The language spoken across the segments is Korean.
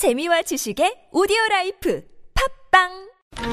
재미와 지식의 오디오 라이프 팟빵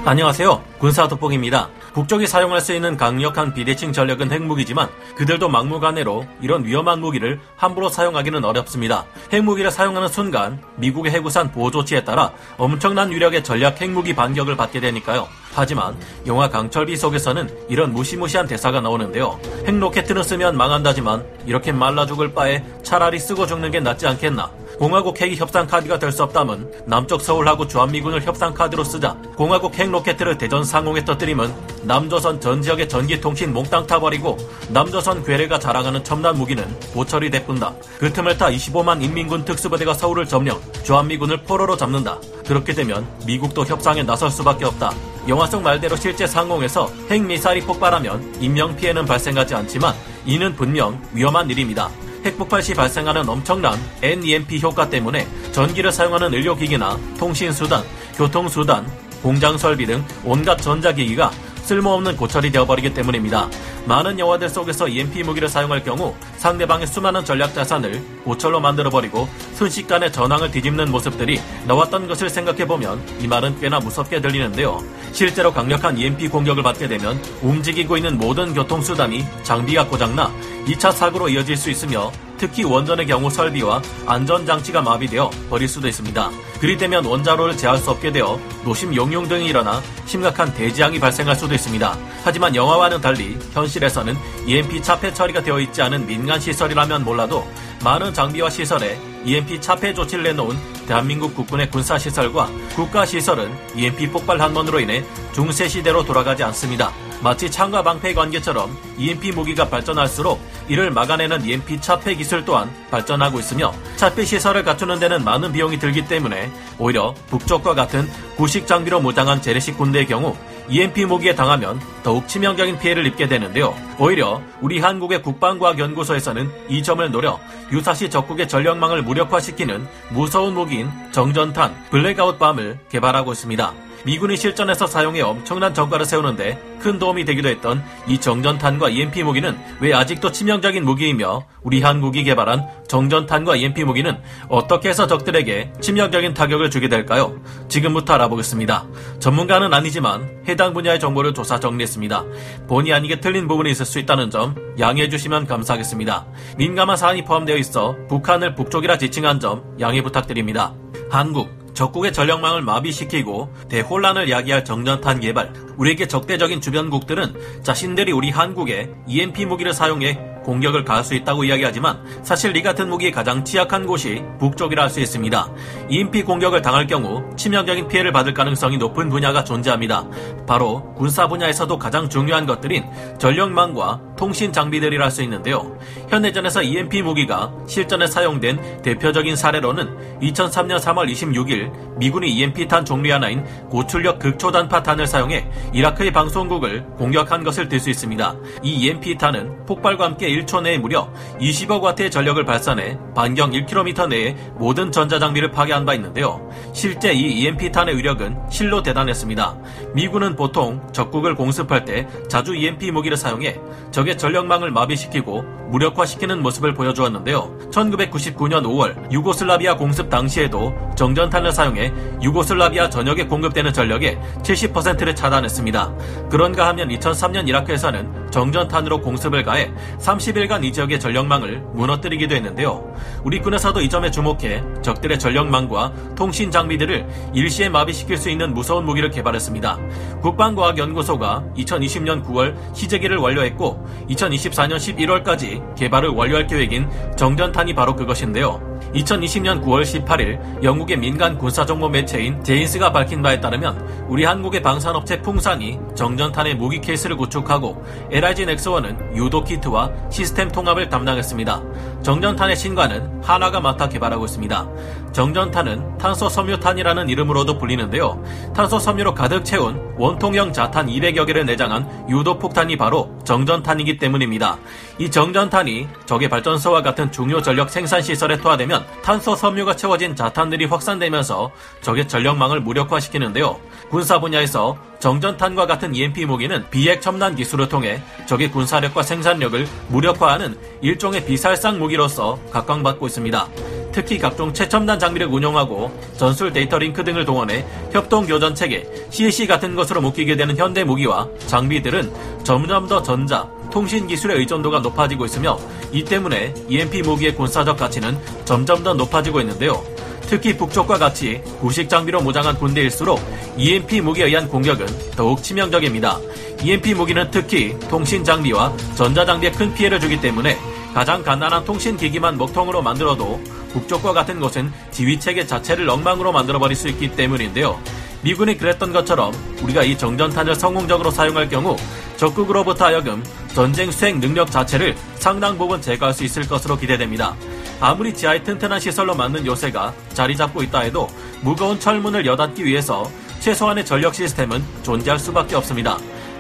안녕하세요. 군사 돋보기입니다. 북쪽이 사용할 수 있는 강력한 비대칭 전력은 핵무기지만 그들도 막무가내로 이런 위험한 무기를 함부로 사용하기는 어렵습니다. 핵무기를 사용하는 순간 미국의 핵우산 보호 조치에 따라 엄청난 위력의 전략 핵무기 반격을 받게 되니까요. 하지만 영화 강철비 속에서는 이런 무시무시한 대사가 나오는데요. 핵로켓을 쓰면 망한다지만 이렇게 말라 죽을 바에 차라리 쓰고 죽는 게 낫지 않겠나. 공화국 핵이 협상 카드가 될 수 없다면 남쪽 서울하고 주한미군을 협상 카드로 쓰자. 공화국 핵 로켓을 대전 상공에 터뜨리면 남조선 전 지역의 전기통신 몽땅 타버리고 남조선 괴뢰가 자랑하는 첨단 무기는 보철이 대뿐다. 그 틈을 타 25만 인민군 특수부대가 서울을 점령, 주한미군을 포로로 잡는다. 그렇게 되면 미국도 협상에 나설 수밖에 없다. 영화 속 말대로 실제 상공에서 핵미사일이 폭발하면 인명피해는 발생하지 않지만 이는 분명 위험한 일입니다. 핵폭발 시 발생하는 엄청난 NEMP 효과 때문에 전기를 사용하는 의료기기나 통신수단, 교통수단, 공장 설비 등 온갖 전자기기가 쓸모없는 고철이 되어버리기 때문입니다. 많은 영화들 속에서 EMP 무기를 사용할 경우 상대방의 수많은 전략 자산을 고철로 만들어버리고 순식간에 전황을 뒤집는 모습들이 나왔던 것을 생각해보면 이 말은 꽤나 무섭게 들리는데요. 실제로 강력한 EMP 공격을 받게 되면 움직이고 있는 모든 교통수단이 장비가 고장나 2차 사고로 이어질 수 있으며 특히 원전의 경우 설비와 안전장치가 마비되어 버릴 수도 있습니다. 그리 되면 원자로를 제할 수 없게 되어 노심 용융 등이 일어나 심각한 대지양이 발생할 수도 있습니다. 하지만 영화와는 달리 현실에서는 EMP 차폐 처리가 되어 있지 않은 민간 시설이라면 몰라도 많은 장비와 시설에 EMP 차폐 조치를 내놓은 대한민국 국군의 군사시설과 국가시설은 EMP 폭발 한 번으로 인해 중세시대로 돌아가지 않습니다. 마치 창과 방패의 관계처럼 EMP 무기가 발전할수록 이를 막아내는 EMP 차폐 기술 또한 발전하고 있으며 차폐 시설을 갖추는 데는 많은 비용이 들기 때문에 오히려 북쪽과 같은 구식 장비로 무장한 재래식 군대의 경우 EMP 무기에 당하면 더욱 치명적인 피해를 입게 되는데요. 오히려 우리 한국의 국방과학연구소에서는 이 점을 노려 유사시 적국의 전력망을 무력화시키는 무서운 무기인 정전탄 blackout bomb을 개발하고 있습니다. 미군이 실전에서 사용해 엄청난 전과를 세우는데 큰 도움이 되기도 했던 이 정전탄과 EMP 무기는 왜 아직도 치명적인 무기이며 우리 한국이 개발한 정전탄과 EMP 무기는 어떻게 해서 적들에게 치명적인 타격을 주게 될까요? 지금부터 알아보겠습니다. 전문가는 아니지만 해당 분야의 정보를 조사 정리했습니다. 본의 아니게 틀린 부분이 있을 수 있다는 점 양해해 주시면 감사하겠습니다. 민감한 사안이 포함되어 있어 북한을 북쪽이라 지칭한 점 양해 부탁드립니다. 한국 적국의 전력망을 마비시키고 대혼란을 야기할 정전탄 개발. 우리에게 적대적인 주변국들은 자신들이 우리 한국에 EMP 무기를 사용해 공격을 가할 수 있다고 이야기하지만 사실 이 같은 무기의 가장 취약한 곳이 북쪽이라 할 수 있습니다. EMP 공격을 당할 경우 치명적인 피해를 받을 가능성이 높은 분야가 존재합니다. 바로 군사 분야에서도 가장 중요한 것들인 전력망과 통신 장비들이라 할 수 있는데요. 현대전에서 EMP 무기가 실전에 사용된 대표적인 사례로는 2003년 3월 26일 미군이 EMP탄 종류 하나인 고출력 극초단파탄을 사용해 이라크의 방송국을 공격한 것을 들 수 있습니다. 이 EMP탄은 폭발과 함께 1초 내에 무려 20억 와트의 전력을 발산해 반경 1km 내에 모든 전자장비를 파괴한 바 있는데요. 실제 이 EMP탄의 위력은 실로 대단했습니다. 미군은 보통 적국을 공습할 때 자주 EMP 무기를 사용해 적의 전력망을 마비시키고 무력화시키는 모습을 보여주었는데요. 1999년 5월 유고슬라비아 공습 당시에도 정전탄을 사용해 유고슬라비아 전역에 공급되는 전력의 70%를 차단했습니다. 그런가 하면 2003년 이라크에서는 정전탄으로 공습을 가해 30 일간 이 지역의 전력망을 무너뜨리기도 했는데요. 우리 군에서도 이 점에 주목해 적들의 전력망과 통신 장비들을 일시에 마비시킬 수 있는 무서운 무기를 개발했습니다. 국방과학연구소가 2020년 9월 시제기를 완료했고 2024년 11월까지 개발을 완료할 계획인 정전탄이 바로 그것인데요. 2020년 9월 18일 영국의 민간 군사정보 매체인 제인스가 밝힌 바에 따르면 우리 한국의 방산업체 풍산이 정전탄의 무기 케이스를 구축하고 LIG 넥스원은 유도 키트와 시스템 통합을 담당했습니다. 정전탄의 신관은 한화가 맡아 개발하고 있습니다. 정전탄은 탄소 섬유탄이라는 이름으로도 불리는데요. 탄소 섬유로 가득 채운 원통형 자탄 200여 개를 내장한 유도 폭탄이 바로 정전탄이기 때문입니다. 이 정전탄이 적의 발전소와 같은 중요 전력 생산 시설에 투하되면 되면 탄소 섬유가 채워진 자탄들이 확산되면서 적의 전력망을 무력화시키는데요. 군사 분야에서 정전탄과 같은 EMP 무기는 비핵 첨단 기술을 통해 적의 군사력과 생산력을 무력화하는 일종의 비살상 무기로서 각광받고 있습니다. 특히 각종 최첨단 장비를 운용하고 전술 데이터 링크 등을 동원해 협동 교전 체계 CAC 같은 것으로 묶이게 되는 현대 무기와 장비들은 점점 더 전자, 통신 기술의 의존도가 높아지고 있으며 이 때문에 EMP 무기의 군사적 가치는 점점 더 높아지고 있는데요. 특히 북쪽과 같이 구식 장비로 무장한 군대일수록 EMP 무기에 의한 공격은 더욱 치명적입니다. EMP 무기는 특히 통신 장비와 전자 장비에 큰 피해를 주기 때문에 가장 간단한 통신 기기만 먹통으로 만들어도 북쪽과 같은 곳은 지휘 체계 자체를 엉망으로 만들어 버릴 수 있기 때문인데요. 미군이 그랬던 것처럼 우리가 이 정전탄을 성공적으로 사용할 경우 적국으로부터 하여금 전쟁 수행 능력 자체를 상당 부분 제거할 수 있을 것으로 기대됩니다. 아무리 지하에 튼튼한 시설로 만든 요새가 자리 잡고 있다 해도 무거운 철문을 여닫기 위해서 최소한의 전력 시스템은 존재할 수밖에 없습니다.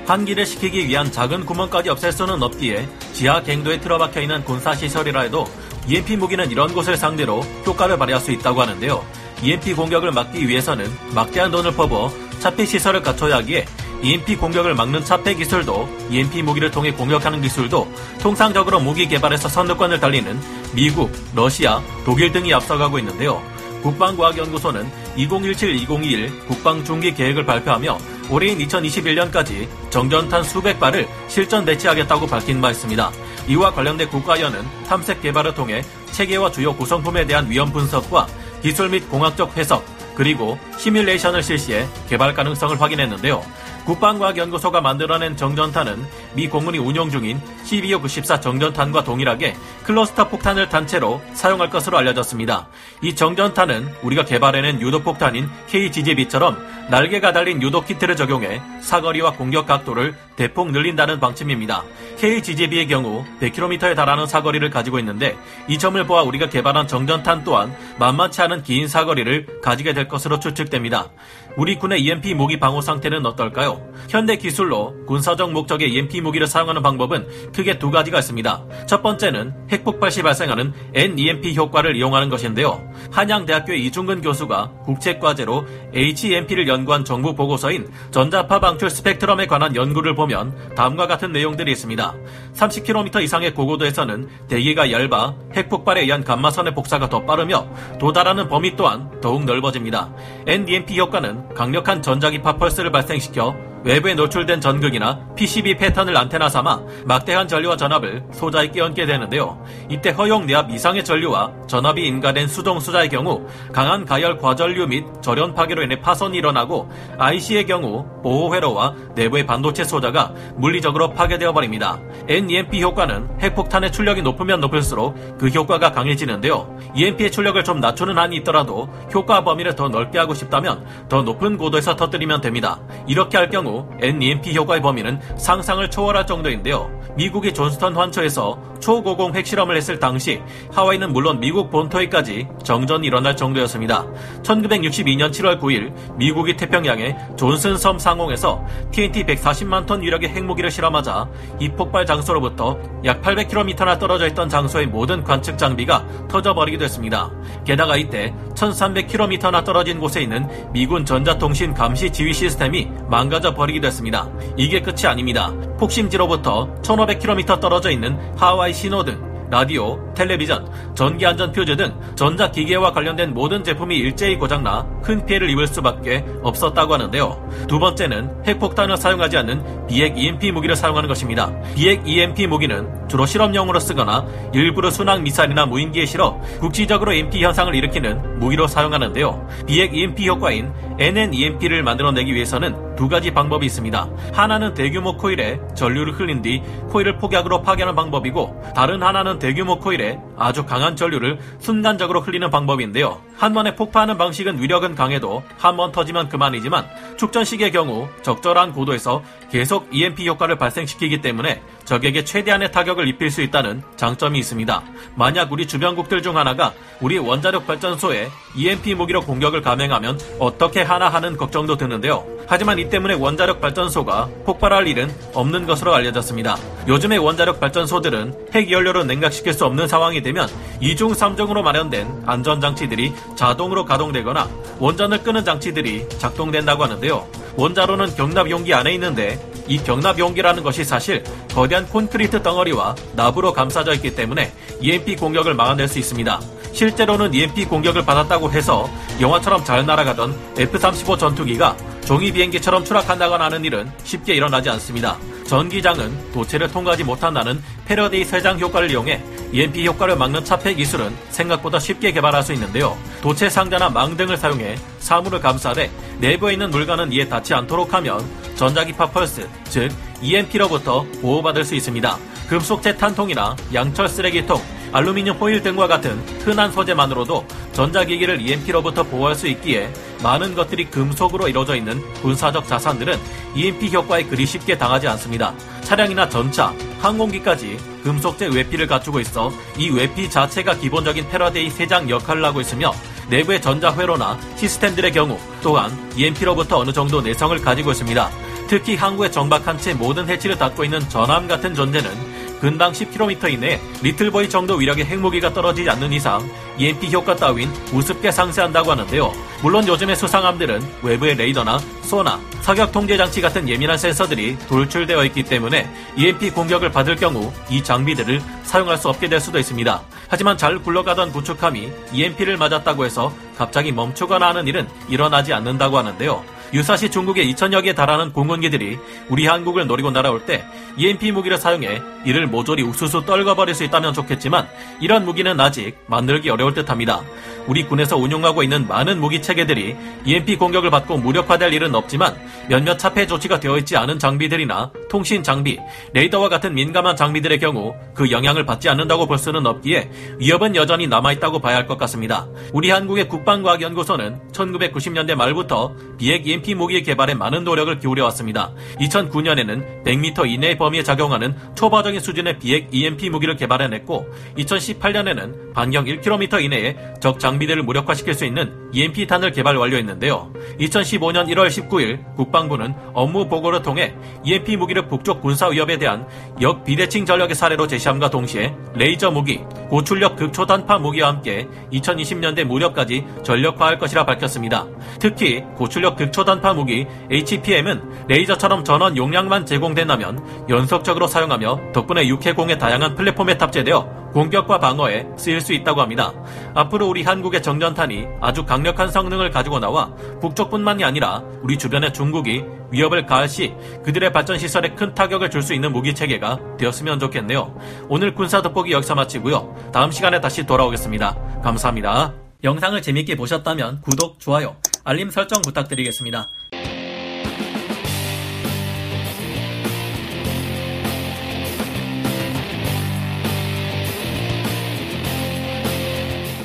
환기를 시키기 위한 작은 구멍까지 없앨 수는 없기에 지하 갱도에 틀어박혀 있는 군사 시설이라 해도 EMP 무기는 이런 곳을 상대로 효과를 발휘할 수 있다고 하는데요. EMP 공격을 막기 위해서는 막대한 돈을 퍼부어 차폐 시설을 갖춰야 하기에 EMP 공격을 막는 차폐 기술도 EMP 무기를 통해 공격하는 기술도 통상적으로 무기 개발에서 선두권을 달리는 미국, 러시아, 독일 등이 앞서가고 있는데요. 국방과학연구소는 2017-2021 국방중기 계획을 발표하며 올해인 2021년까지 정전탄 수백 발을 실전 대치하겠다고 밝힌 바 있습니다. 이와 관련된 국가연은 탐색 개발을 통해 체계와 주요 구성품에 대한 위험 분석과 기술 및 공학적 해석, 그리고 시뮬레이션을 실시해 개발 가능성을 확인했는데요. 국방과학연구소가 만들어낸 정전탄은 미 공군이 운용 중인 12호 94 정전탄과 동일하게 클러스터 폭탄을 단체로 사용할 것으로 알려졌습니다. 이 정전탄은 우리가 개발해낸 유도폭탄인 KGGB처럼 날개가 달린 유도 키트를 적용해 사거리와 공격 각도를 대폭 늘린다는 방침입니다. KGGB의 경우 100km에 달하는 사거리를 가지고 있는데 이 점을 보아 우리가 개발한 정전탄 또한 만만치 않은 긴 사거리를 가지게 될 것으로 추측됩니다. 우리 군의 EMP 무기 방어 상태는 어떨까요? 현대 기술로 군사적 목적의 EMP 무기를 사용하는 방법은 크게 두 가지가 있습니다. 첫 번째는 핵폭발 시 발생하는 NEMP 효과를 이용하는 것인데요. 한양대학교의 이중근 교수가 국책과제로 HEMP를 연구한 정부 보고서인 전자파 방출 스펙트럼에 관한 연구를 보면 다음과 같은 내용들이 있습니다. 30km 이상의 고고도에서는 대기가 얇아 핵폭발에 의한 감마선의 복사가 더 빠르며 도달하는 범위 또한 더욱 넓어집니다. NEMP 효과는 강력한 전자기파 펄스를 발생시켜 외부에 노출된 전극이나 PCB 패턴을 안테나 삼아 막대한 전류와 전압을 소자에 끼얹게 되는데요. 이때 허용 내압 이상의 전류와 전압이 인가된 수동 수자의 경우 강한 가열 과전류 및 절연 파괴로 인해 파손이 일어나고 IC의 경우 보호 회로와 내부의 반도체 소자가 물리적으로 파괴되어 버립니다. NEMP 효과는 핵폭탄의 출력이 높으면 높을수록 그 효과가 강해지는데요. EMP의 출력을 좀 낮추는 한이 있더라도 효과 범위를 더 넓게 하고 싶다면 더 높은 고도에서 터뜨리면 됩니다. 이렇게 할 경우 NEMP 효과의 범위는 상상을 초월할 정도인데요. 미국이 존스턴 환초에서 초고공 핵실험을 했을 당시 하와이는 물론 미국 본토에까지 정전이 일어날 정도였습니다. 1962년 7월 9일 미국이 태평양의 존슨 섬 상공에서 TNT 140만 톤 위력의 핵무기를 실험하자 이 폭발 장소로부터 약 800km나 떨어져 있던 장소의 모든 관측 장비가 터져버리게 됐습니다. 게다가 이때 1300km나 떨어진 곳에 있는 미군 전자통신 감시 지휘 시스템이 망가져 버리게 됐습니다. 이게 끝이 아닙니다. 폭심지로부터 1500km 떨어져 있는 하와이 신호 등, 라디오, 텔레비전, 전기안전 퓨즈 등 전자기계와 관련된 모든 제품이 일제히 고장나 큰 피해를 입을 수밖에 없었다고 하는데요. 두 번째는 핵폭탄을 사용하지 않는 비핵 EMP 무기를 사용하는 것입니다. 비핵 EMP 무기는 주로 실험용으로 쓰거나 일부러 순항 미사일이나 무인기에 실어 국지적으로 EMP 현상을 일으키는 무기로 사용하는데요. 비핵 EMP 효과인 NNEMP를 만들어내기 위해서는 두 가지 방법이 있습니다. 하나는 대규모 코일에 전류를 흘린 뒤 코일을 폭약으로 파괴하는 방법이고 다른 하나는 대규모 코일에 아주 강한 전류를 순간적으로 흘리는 방법인데요. 한 번에 폭파하는 방식은 위력은 강해도 한 번 터지면 그만이지만 축전식의 경우 적절한 고도에서 계속 EMP 효과를 발생시키기 때문에 적에게 최대한의 타격을 입힐 수 있다는 장점이 있습니다. 만약 우리 주변국들 중 하나가 우리 원자력 발전소에 EMP 무기로 공격을 감행하면 어떻게 하나 하는 걱정도 드는데요. 하지만 이 때문에 원자력 발전소가 폭발할 일은 없는 것으로 알려졌습니다. 요즘의 원자력 발전소들은 핵 연료로 냉각시킬 수 없는 상황이 되면 2중 3중으로 마련된 안전장치들이 자동으로 가동되거나 원전을 끄는 장치들이 작동된다고 하는데요. 원자로는 경납 용기 안에 있는데 이 경납 용기라는 것이 사실 거대한 콘크리트 덩어리와 나부로 감싸져 있기 때문에 EMP 공격을 막아낼 수 있습니다. 실제로는 EMP 공격을 받았다고 해서 영화처럼 잘 날아가던 F-35 전투기가 종이 비행기처럼 추락한다거나 하는 일은 쉽게 일어나지 않습니다. 전기장은 도체를 통과하지 못한다는 패러데이 세장 효과를 이용해 EMP 효과를 막는 차폐 기술은 생각보다 쉽게 개발할 수 있는데요. 도체 상자나 망 등을 사용해 사물을 감싸되 내부에 있는 물건은 이에 닿지 않도록 하면 전자기파 펄스, 즉 EMP로부터 보호받을 수 있습니다. 금속재 탄통이나 양철 쓰레기통, 알루미늄 호일 등과 같은 흔한 소재만으로도 전자기기를 EMP로부터 보호할 수 있기에 많은 것들이 금속으로 이루어져 있는 군사적 자산들은 EMP 효과에 그리 쉽게 당하지 않습니다. 차량이나 전차, 항공기까지 금속재 외피를 갖추고 있어 이 외피 자체가 기본적인 패러데이 새장 역할을 하고 있으며 내부의 전자회로나 시스템들의 경우 또한 EMP로부터 어느 정도 내성을 가지고 있습니다. 특히 항구에 정박한 채 모든 해치를 닫고 있는 전함 같은 존재는 근방 10km 이내에 리틀보이 정도 위력의 핵무기가 떨어지지 않는 이상 EMP 효과 따윈 우습게 상쇄한다고 하는데요. 물론 요즘의 수상함들은 외부의 레이더나 소나, 사격 통제 장치 같은 예민한 센서들이 돌출되어 있기 때문에 EMP 공격을 받을 경우 이 장비들을 사용할 수 없게 될 수도 있습니다. 하지만 잘 굴러가던 구축함이 EMP를 맞았다고 해서 갑자기 멈추거나 하는 일은 일어나지 않는다고 하는데요. 유사시 중국의 2천여 개에 달하는 공군기들이 우리 한국을 노리고 날아올 때 EMP 무기를 사용해 이를 모조리 우수수 떨궈버릴 수 있다면 좋겠지만 이런 무기는 아직 만들기 어려울 듯합니다. 우리 군에서 운용하고 있는 많은 무기 체계들이 EMP 공격을 받고 무력화될 일은 없지만 몇몇 차폐 조치가 되어 있지 않은 장비들이나 통신 장비, 레이더와 같은 민감한 장비들의 경우 그 영향을 받지 않는다고 볼 수는 없기에 위협은 여전히 남아있다고 봐야 할 것 같습니다. 우리 한국의 국방과학연구소는 1990년대 말부터 비핵 EMP 무기 개발에 많은 노력을 기울여 왔습니다. 2009년에는 100m 이내의 범위에 작용하는 초보적인 수준의 비핵 EMP 무기를 개발해냈고 2018년에는 반경 1km 이내에 적 장비들을 무력화시킬 수 있는 EMP탄을 개발 완료했는데요. 2015년 1월 19일 국방부는 업무 보고를 통해 EMP 무기를 북쪽 군사 위협에 대한 역 비대칭 전력의 사례로 제시함과 동시에 레이저 무기, 고출력 극초단파 무기와 함께 2020년대 무렵까지 전력화할 것이라 밝혔습니다. 특히 고출력 극초단파 무기 HPM은 레이저처럼 전원 용량만 제공된다면 연속적으로 사용하며 덕분에 육해공의 다양한 플랫폼에 탑재되어 공격과 방어에 쓰일 수 있다고 합니다. 앞으로 우리 한국의 정전탄이 아주 강력한 성능을 가지고 나와 북쪽뿐만이 아니라 우리 주변의 중국이 위협을 가할 시 그들의 발전 시설에 큰 타격을 줄 수 있는 무기 체계가 되었으면 좋겠네요. 오늘 군사 돋보기 여기서 마치고요. 다음 시간에 다시 돌아오겠습니다. 감사합니다. 영상을 재밌게 보셨다면 구독, 좋아요, 알림 설정 부탁드리겠습니다.